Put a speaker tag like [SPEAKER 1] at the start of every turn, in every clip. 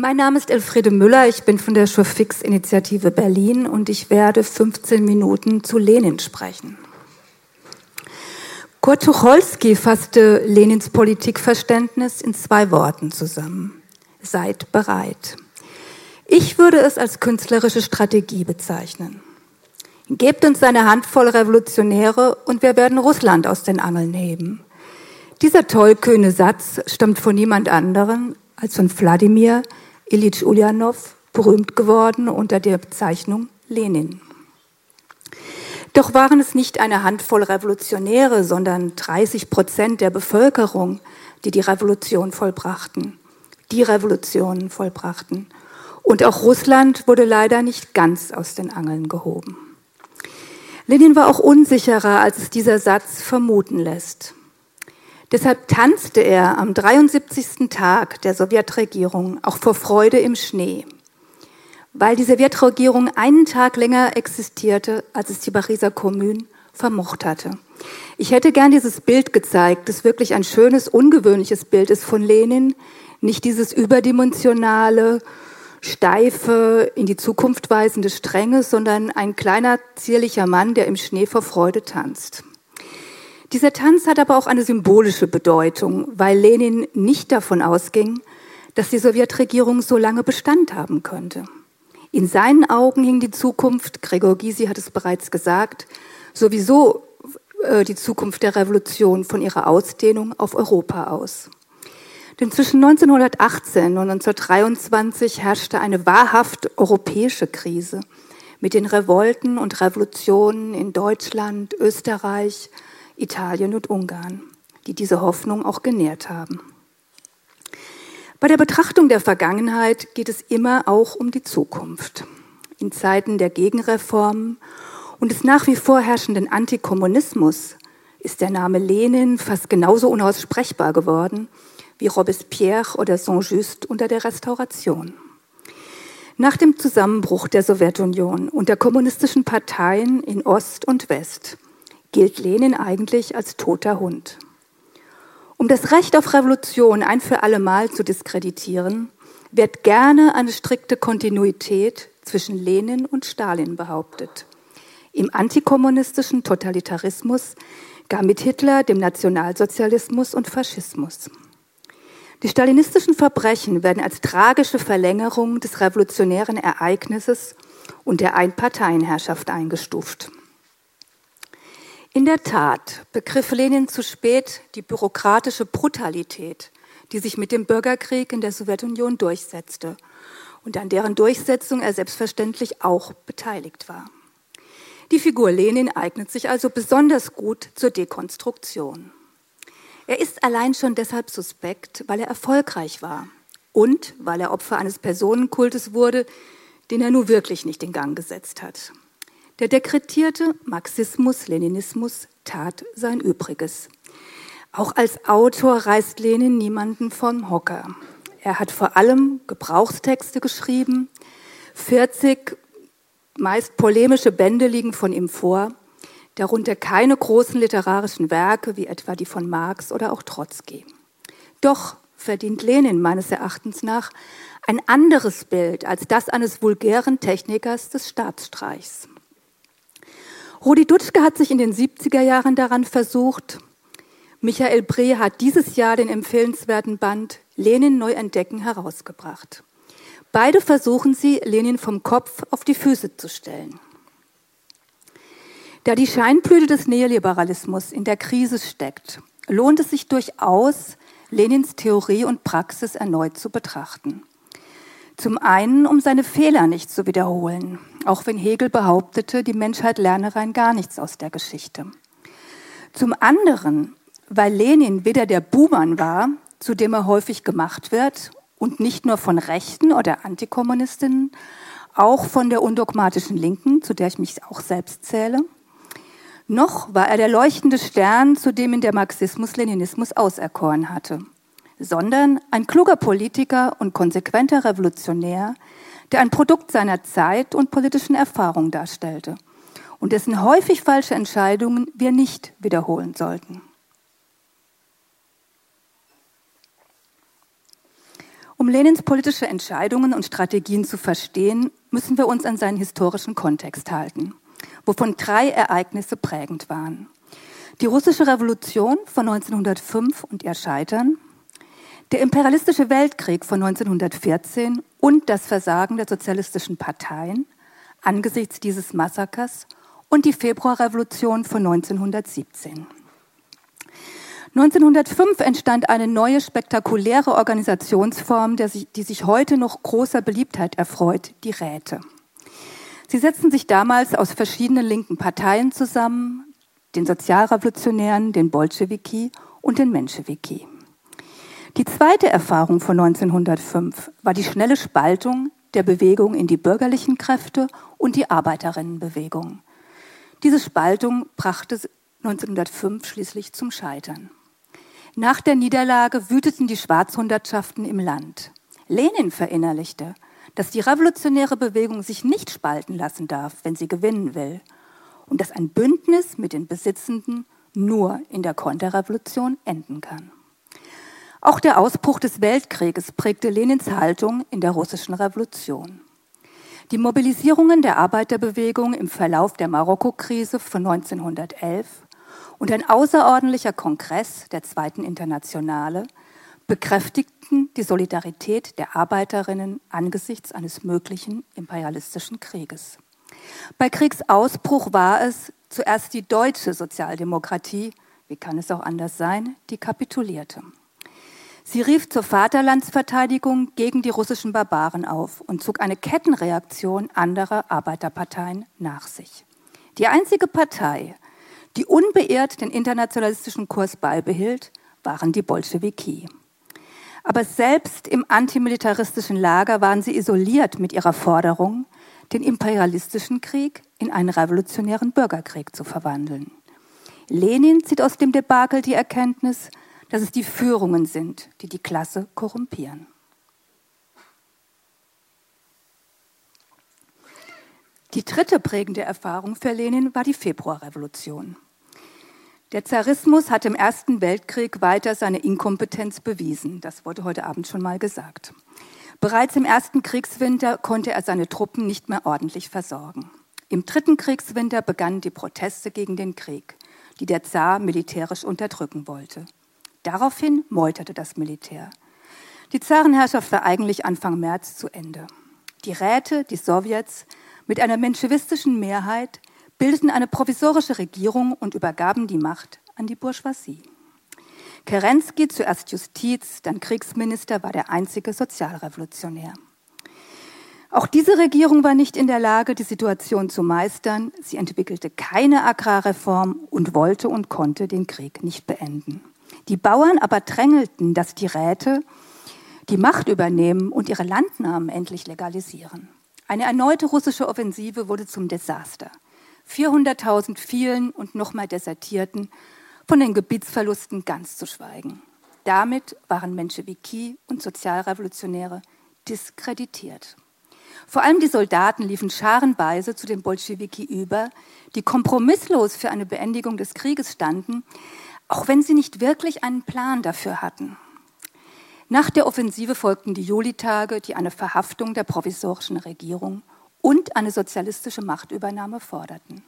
[SPEAKER 1] Mein Name ist Elfriede Müller, ich bin von der Schurfix-Initiative Berlin und ich werde 15 Minuten zu Lenin sprechen. Kurt Tucholsky fasste Lenins Politikverständnis in zwei Worten zusammen. Seid bereit. Ich würde es als künstlerische Strategie bezeichnen. Gebt uns eine Handvoll Revolutionäre und wir werden Russland aus den Angeln heben. Dieser tollkühne Satz stammt von niemand anderem als von Wladimir Ilyich Ulyanov, berühmt geworden unter der Bezeichnung Lenin. Doch waren es nicht eine Handvoll Revolutionäre, sondern 30 Prozent der Bevölkerung, die die Revolution vollbrachten, die Revolutionen vollbrachten. Und auch Russland wurde leider nicht ganz aus den Angeln gehoben. Lenin war auch unsicherer, als es dieser Satz vermuten lässt. Deshalb tanzte er am 73. Tag der Sowjetregierung auch vor Freude im Schnee, weil die Sowjetregierung einen Tag länger existierte, als es die Pariser Kommune vermocht hatte. Ich hätte gern dieses Bild gezeigt, das wirklich ein schönes, ungewöhnliches Bild ist von Lenin, nicht dieses überdimensionale, steife, in die Zukunft weisende Strenge, sondern ein kleiner, zierlicher Mann, der im Schnee vor Freude tanzt. Dieser Tanz hat aber auch eine symbolische Bedeutung, weil Lenin nicht davon ausging, dass die Sowjetregierung so lange Bestand haben könnte. In seinen Augen hing die Zukunft, Gregor Gysi hat es bereits gesagt, sowieso äh, die Zukunft der Revolution von ihrer Ausdehnung auf Europa aus. Denn zwischen 1918 und 1923 herrschte eine wahrhaft europäische Krise mit den Revolten und Revolutionen in Deutschland, Österreich, Italien und Ungarn, die diese Hoffnung auch genährt haben. Bei der Betrachtung der Vergangenheit geht es immer auch um die Zukunft. In Zeiten der Gegenreformen und des nach wie vor herrschenden Antikommunismus ist der Name Lenin fast genauso unaussprechbar geworden wie Robespierre oder Saint-Just unter der Restauration. Nach dem Zusammenbruch der Sowjetunion und der kommunistischen Parteien in Ost und West gilt Lenin eigentlich als toter Hund. Um das Recht auf Revolution ein für alle Mal zu diskreditieren, wird gerne eine strikte Kontinuität zwischen Lenin und Stalin behauptet. Im antikommunistischen Totalitarismus, gar mit Hitler, dem Nationalsozialismus und Faschismus. Die stalinistischen Verbrechen werden als tragische Verlängerung des revolutionären Ereignisses und der Einparteienherrschaft eingestuft. In der Tat begriff Lenin zu spät die bürokratische Brutalität, die sich mit dem Bürgerkrieg in der Sowjetunion durchsetzte und an deren Durchsetzung er selbstverständlich auch beteiligt war. Die Figur Lenin eignet sich also besonders gut zur Dekonstruktion. Er ist allein schon deshalb suspekt, weil er erfolgreich war und weil er Opfer eines Personenkultes wurde, den er nun wirklich nicht in Gang gesetzt hat. Der dekretierte Marxismus-Leninismus tat sein Übriges. Auch als Autor reißt Lenin niemanden vom Hocker. Er hat vor allem Gebrauchstexte geschrieben. 40 meist polemische Bände liegen von ihm vor darunter keine großen literarischen Werke wie etwa die von Marx oder auch Trotzki. Doch verdient Lenin meines Erachtens nach ein anderes Bild als das eines vulgären Technikers des Staatsstreichs. Rudi Dutschke hat sich in den 70er Jahren daran versucht. Michael Breh hat dieses Jahr den empfehlenswerten Band Lenin neu entdecken herausgebracht. Beide versuchen sie, Lenin vom Kopf auf die Füße zu stellen. Da die Scheinblüte des Neoliberalismus in der Krise steckt, lohnt es sich durchaus, Lenins Theorie und Praxis erneut zu betrachten. Zum einen, um seine Fehler nicht zu wiederholen, auch wenn Hegel behauptete, die Menschheit lerne rein gar nichts aus der Geschichte. Zum anderen, weil Lenin weder der Buhmann war, zu dem er häufig gemacht wird, und nicht nur von Rechten oder Antikommunistinnen, auch von der undogmatischen Linken, zu der ich mich auch selbst zähle, noch war er der leuchtende Stern, zu dem ihn der Marxismus-Leninismus auserkoren hatte, sondern ein kluger Politiker und konsequenter Revolutionär, der ein Produkt seiner Zeit und politischen Erfahrung darstellte und dessen häufig falsche Entscheidungen wir nicht wiederholen sollten. Um Lenins politische Entscheidungen und Strategien zu verstehen, müssen wir uns an seinen historischen Kontext halten, wovon drei Ereignisse prägend waren. Die russische Revolution von 1905 und ihr Scheitern, der imperialistische Weltkrieg von 1914 und das Versagen der sozialistischen Parteien angesichts dieses Massakers und die Februarrevolution von 1917. 1905 entstand eine neue spektakuläre Organisationsform, die sich heute noch großer Beliebtheit erfreut, die Räte. Sie setzten sich damals aus verschiedenen linken Parteien zusammen, den Sozialrevolutionären, den Bolschewiki und den Menschewiki. Die zweite Erfahrung von 1905 war die schnelle Spaltung der Bewegung in die bürgerlichen Kräfte und die Arbeiterinnenbewegung. Diese Spaltung brachte 1905 schließlich zum Scheitern. Nach der Niederlage wüteten die Schwarzhundertschaften im Land. Lenin verinnerlichte, dass die revolutionäre Bewegung sich nicht spalten lassen darf, wenn sie gewinnen will, und dass ein Bündnis mit den Besitzenden nur in der Konterrevolution enden kann. Auch der Ausbruch des Weltkrieges prägte Lenins Haltung in der russischen Revolution. Die Mobilisierungen der Arbeiterbewegung im Verlauf der Marokko-Krise von 1911 und ein außerordentlicher Kongress der Zweiten Internationale bekräftigten die Solidarität der Arbeiterinnen angesichts eines möglichen imperialistischen Krieges. Bei Kriegsausbruch war es zuerst die deutsche Sozialdemokratie, wie kann es auch anders sein, die kapitulierte. Sie rief zur Vaterlandsverteidigung gegen die russischen Barbaren auf und zog eine Kettenreaktion anderer Arbeiterparteien nach sich. Die einzige Partei, die unbeirrt den internationalistischen Kurs beibehielt, waren die Bolschewiki. Aber selbst im antimilitaristischen Lager waren sie isoliert mit ihrer Forderung, den imperialistischen Krieg in einen revolutionären Bürgerkrieg zu verwandeln. Lenin zieht aus dem Debakel die Erkenntnis, dass es die Führungen sind, die die Klasse korrumpieren. Die dritte prägende Erfahrung für Lenin war die Februarrevolution. Der Zarismus hat im Ersten Weltkrieg weiter seine Inkompetenz bewiesen. Das wurde heute Abend schon mal gesagt. Bereits im ersten Kriegswinter konnte er seine Truppen nicht mehr ordentlich versorgen. Im dritten Kriegswinter begannen die Proteste gegen den Krieg, die der Zar militärisch unterdrücken wollte. Daraufhin meuterte das Militär. Die Zarenherrschaft war eigentlich Anfang März zu Ende. Die Räte, die Sowjets, mit einer menschewistischen Mehrheit bildeten eine provisorische Regierung und übergaben die Macht an die Bourgeoisie. Kerensky, zuerst Justiz, dann Kriegsminister, war der einzige Sozialrevolutionär. Auch diese Regierung war nicht in der Lage, die Situation zu meistern. Sie entwickelte keine Agrarreform und wollte und konnte den Krieg nicht beenden. Die Bauern aber drängelten, dass die Räte die Macht übernehmen und ihre Landnahmen endlich legalisieren. Eine erneute russische Offensive wurde zum Desaster. 400.000 fielen und nochmal desertierten, von den Gebietsverlusten ganz zu schweigen. Damit waren Menschewiki und Sozialrevolutionäre diskreditiert. Vor allem die Soldaten liefen scharenweise zu den Bolschewiki über, die kompromisslos für eine Beendigung des Krieges standen, auch wenn sie nicht wirklich einen Plan dafür hatten. Nach der Offensive folgten die Julitage, die eine Verhaftung der provisorischen Regierung und eine sozialistische Machtübernahme forderten.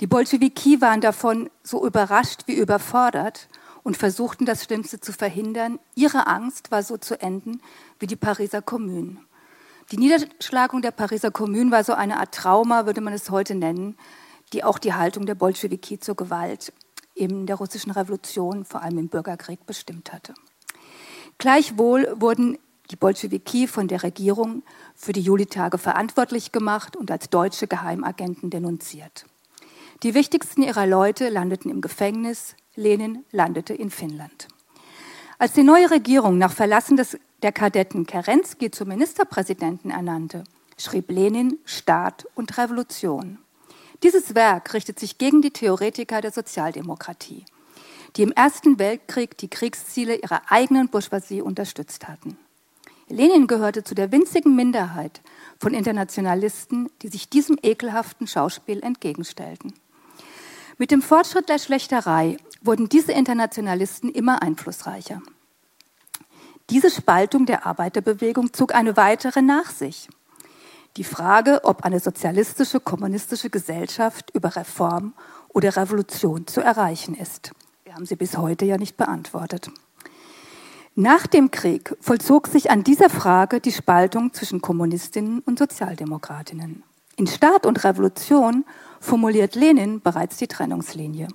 [SPEAKER 1] Die Bolschewiki waren davon so überrascht wie überfordert und versuchten das Schlimmste zu verhindern. Ihre Angst war so zu enden wie die Pariser Kommune. Die Niederschlagung der Pariser Kommune war so eine Art Trauma, würde man es heute nennen, die auch die Haltung der Bolschewiki zur Gewalt in der russischen Revolution, vor allem im Bürgerkrieg, bestimmt hatte. Gleichwohl wurden die Bolschewiki von der Regierung für die Julitage verantwortlich gemacht und als deutsche Geheimagenten denunziert. Die wichtigsten ihrer Leute landeten im Gefängnis, Lenin landete in Finnland. Als die neue Regierung nach Verlassen des, der Kadetten Kerensky zum Ministerpräsidenten ernannte, schrieb Lenin Staat und Revolution. Dieses Werk richtet sich gegen die Theoretiker der Sozialdemokratie die im Ersten Weltkrieg die Kriegsziele ihrer eigenen Bourgeoisie unterstützt hatten. Lenin gehörte zu der winzigen Minderheit von Internationalisten, die sich diesem ekelhaften Schauspiel entgegenstellten. Mit dem Fortschritt der Schlechterei wurden diese Internationalisten immer einflussreicher. Diese Spaltung der Arbeiterbewegung zog eine weitere nach sich. Die Frage, ob eine sozialistische, kommunistische Gesellschaft über Reform oder Revolution zu erreichen ist. Wir haben sie bis heute ja nicht beantwortet. Nach dem Krieg vollzog sich an dieser Frage die Spaltung zwischen Kommunistinnen und Sozialdemokratinnen. In Staat und Revolution formuliert Lenin bereits die Trennungslinie.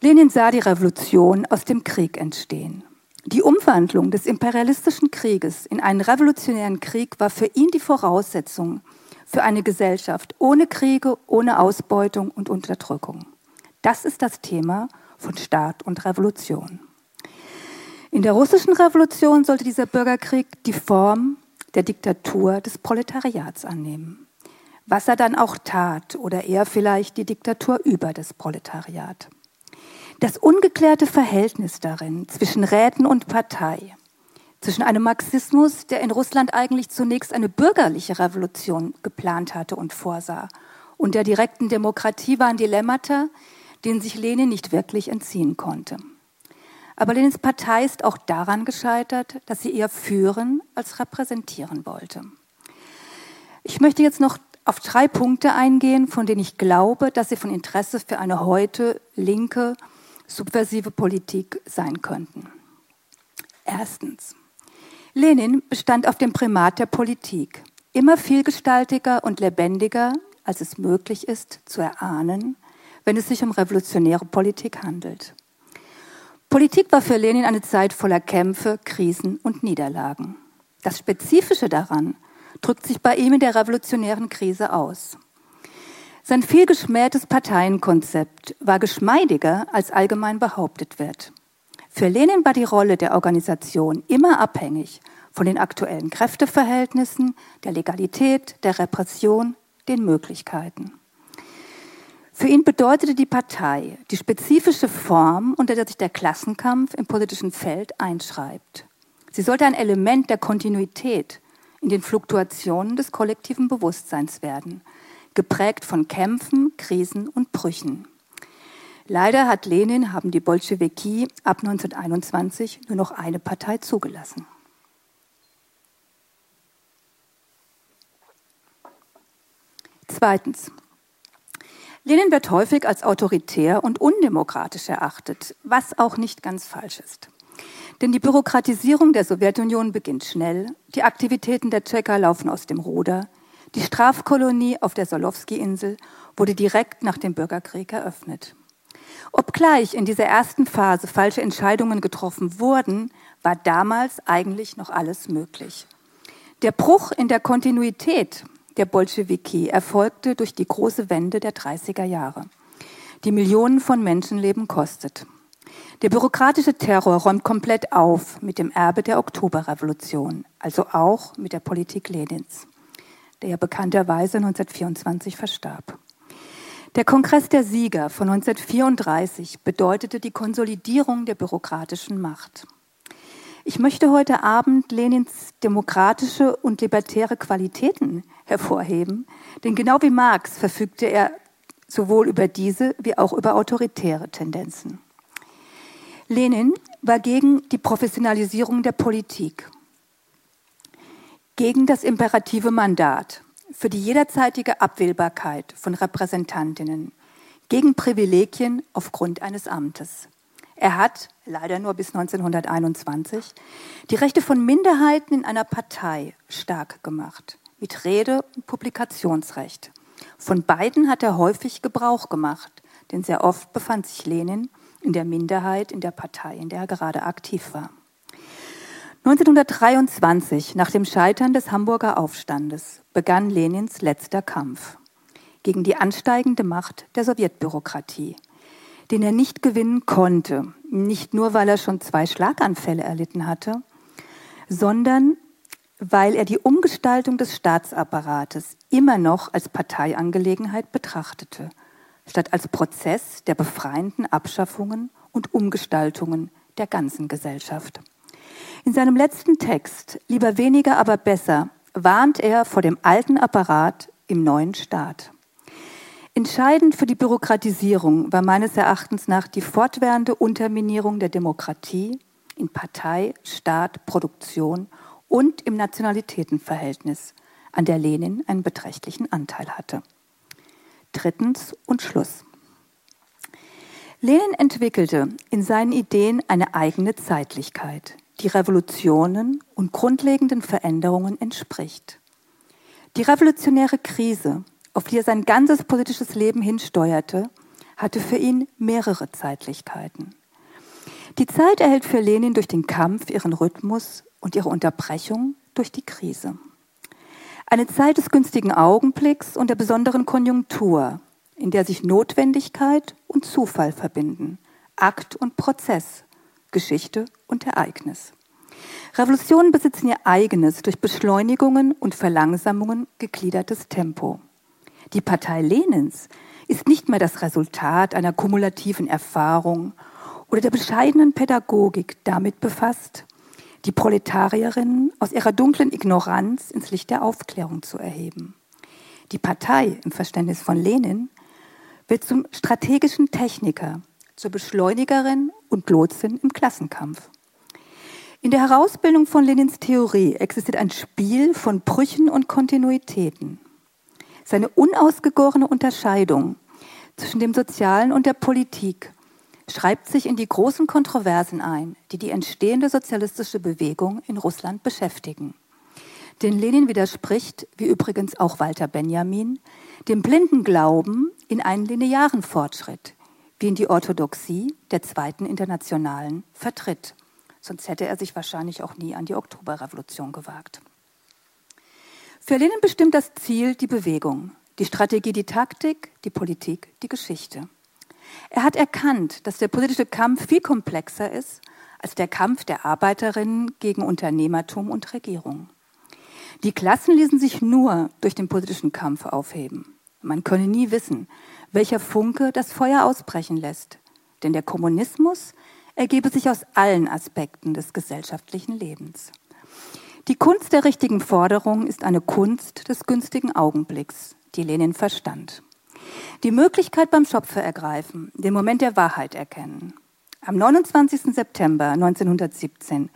[SPEAKER 1] Lenin sah die Revolution aus dem Krieg entstehen. Die Umwandlung des imperialistischen Krieges in einen revolutionären Krieg war für ihn die Voraussetzung für eine Gesellschaft ohne Kriege, ohne Ausbeutung und Unterdrückung. Das ist das Thema von Staat und Revolution. In der russischen Revolution sollte dieser Bürgerkrieg die Form der Diktatur des Proletariats annehmen. Was er dann auch tat, oder eher vielleicht die Diktatur über das Proletariat. Das ungeklärte Verhältnis darin zwischen Räten und Partei, zwischen einem Marxismus, der in Russland eigentlich zunächst eine bürgerliche Revolution geplant hatte und vorsah, und der direkten Demokratie waren Dilemmata, denen sich Lenin nicht wirklich entziehen konnte. Aber Lenins Partei ist auch daran gescheitert, dass sie eher führen als repräsentieren wollte. Ich möchte jetzt noch auf drei Punkte eingehen, von denen ich glaube, dass sie von Interesse für eine heute linke, subversive Politik sein könnten. Erstens. Lenin bestand auf dem Primat der Politik, immer vielgestaltiger und lebendiger, als es möglich ist zu erahnen, wenn es sich um revolutionäre Politik handelt. Politik war für Lenin eine Zeit voller Kämpfe, Krisen und Niederlagen. Das Spezifische daran drückt sich bei ihm in der revolutionären Krise aus. Sein vielgeschmähtes Parteienkonzept war geschmeidiger, als allgemein behauptet wird. Für Lenin war die Rolle der Organisation immer abhängig von den aktuellen Kräfteverhältnissen, der Legalität, der Repression, den Möglichkeiten. Für ihn bedeutete die Partei die spezifische Form, unter der sich der Klassenkampf im politischen Feld einschreibt. Sie sollte ein Element der Kontinuität in den Fluktuationen des kollektiven Bewusstseins werden, geprägt von Kämpfen, Krisen und Brüchen. Leider hat Lenin, haben die Bolschewiki ab 1921 nur noch eine Partei zugelassen. Zweitens. Lenin wird häufig als autoritär und undemokratisch erachtet, was auch nicht ganz falsch ist. Denn die Bürokratisierung der Sowjetunion beginnt schnell, die Aktivitäten der Tschecher laufen aus dem Ruder, die Strafkolonie auf der Solowski-Insel wurde direkt nach dem Bürgerkrieg eröffnet. Obgleich in dieser ersten Phase falsche Entscheidungen getroffen wurden, war damals eigentlich noch alles möglich. Der Bruch in der Kontinuität der Bolschewiki erfolgte durch die große Wende der 30er Jahre, die Millionen von Menschenleben kostet. Der bürokratische Terror räumt komplett auf mit dem Erbe der Oktoberrevolution, also auch mit der Politik Lenins, der bekannterweise 1924 verstarb. Der Kongress der Sieger von 1934 bedeutete die Konsolidierung der bürokratischen Macht. Ich möchte heute Abend Lenins demokratische und libertäre Qualitäten hervorheben, denn genau wie Marx verfügte er sowohl über diese wie auch über autoritäre Tendenzen. Lenin war gegen die Professionalisierung der Politik, gegen das imperative Mandat, für die jederzeitige Abwählbarkeit von Repräsentantinnen, gegen Privilegien aufgrund eines Amtes. Er hat, leider nur bis 1921, die Rechte von Minderheiten in einer Partei stark gemacht, mit Rede- und Publikationsrecht. Von beiden hat er häufig Gebrauch gemacht, denn sehr oft befand sich Lenin in der Minderheit in der Partei, in der er gerade aktiv war. 1923, nach dem Scheitern des Hamburger Aufstandes, begann Lenins letzter Kampf gegen die ansteigende Macht der Sowjetbürokratie, den er nicht gewinnen konnte, nicht nur weil er schon zwei Schlaganfälle erlitten hatte, sondern weil er die Umgestaltung des Staatsapparates immer noch als Parteiangelegenheit betrachtete, statt als Prozess der befreienden Abschaffungen und Umgestaltungen der ganzen Gesellschaft. In seinem letzten Text, Lieber weniger, aber besser, warnt er vor dem alten Apparat im neuen Staat. Entscheidend für die Bürokratisierung war meines Erachtens nach die fortwährende Unterminierung der Demokratie in Partei, Staat, Produktion und im Nationalitätenverhältnis, an der Lenin einen beträchtlichen Anteil hatte. Drittens und Schluss. Lenin entwickelte in seinen Ideen eine eigene Zeitlichkeit, die Revolutionen und grundlegenden Veränderungen entspricht. Die revolutionäre Krise, auf die er sein ganzes politisches Leben hinsteuerte, hatte für ihn mehrere Zeitlichkeiten. Die Zeit erhält für Lenin durch den Kampf ihren Rhythmus und ihre Unterbrechung durch die Krise. Eine Zeit des günstigen Augenblicks und der besonderen Konjunktur, in der sich Notwendigkeit und Zufall verbinden, Akt und Prozess, Geschichte und Ereignis. Revolutionen besitzen ihr eigenes, durch Beschleunigungen und Verlangsamungen gegliedertes Tempo. Die Partei Lenins ist nicht mehr das Resultat einer kumulativen Erfahrung oder der bescheidenen Pädagogik damit befasst, die Proletarierinnen aus ihrer dunklen Ignoranz ins Licht der Aufklärung zu erheben. Die Partei im Verständnis von Lenin wird zum strategischen Techniker, zur Beschleunigerin und Lotsin im Klassenkampf. In der Herausbildung von Lenins Theorie existiert ein Spiel von Brüchen und Kontinuitäten. Seine unausgegorene Unterscheidung zwischen dem Sozialen und der Politik schreibt sich in die großen Kontroversen ein, die die entstehende sozialistische Bewegung in Russland beschäftigen. Den Lenin widerspricht, wie übrigens auch Walter Benjamin, dem blinden Glauben in einen linearen Fortschritt, wie ihn die Orthodoxie der Zweiten Internationalen vertritt. Sonst hätte er sich wahrscheinlich auch nie an die Oktoberrevolution gewagt. Für Lenin bestimmt das Ziel die Bewegung, die Strategie die Taktik, die Politik die Geschichte. Er hat erkannt, dass der politische Kampf viel komplexer ist als der Kampf der Arbeiterinnen gegen Unternehmertum und Regierung. Die Klassen ließen sich nur durch den politischen Kampf aufheben. Man könne nie wissen, welcher Funke das Feuer ausbrechen lässt, denn der Kommunismus ergebe sich aus allen Aspekten des gesellschaftlichen Lebens. Die Kunst der richtigen Forderung ist eine Kunst des günstigen Augenblicks, die Lenin verstand. Die Möglichkeit beim Schopfe ergreifen, den Moment der Wahrheit erkennen. Am 29. September 1917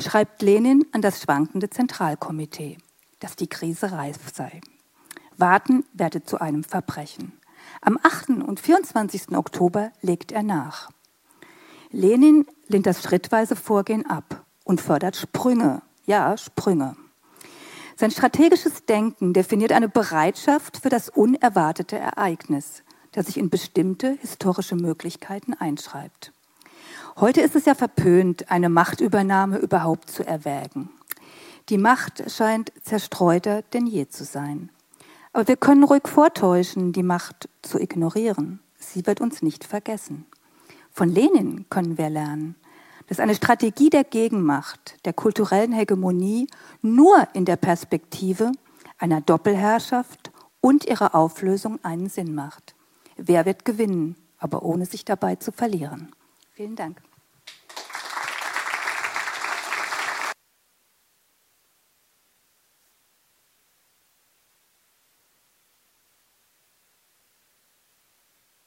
[SPEAKER 1] schreibt Lenin an das schwankende Zentralkomitee, dass die Krise reif sei. Warten werde zu einem Verbrechen. Am 8. und 24. Oktober legt er nach. Lenin lehnt das schrittweise Vorgehen ab und fördert Sprünge ja, Sprünge. Sein strategisches Denken definiert eine Bereitschaft für das unerwartete Ereignis, das sich in bestimmte historische Möglichkeiten einschreibt. Heute ist es ja verpönt, eine Machtübernahme überhaupt zu erwägen. Die Macht scheint zerstreuter denn je zu sein. Aber wir können ruhig vortäuschen, die Macht zu ignorieren. Sie wird uns nicht vergessen. Von Lenin können wir lernen, dass eine Strategie der Gegenmacht, der kulturellen Hegemonie nur in der Perspektive einer Doppelherrschaft und ihrer Auflösung einen Sinn macht. Wer wird gewinnen, aber ohne sich dabei zu verlieren? Vielen Dank.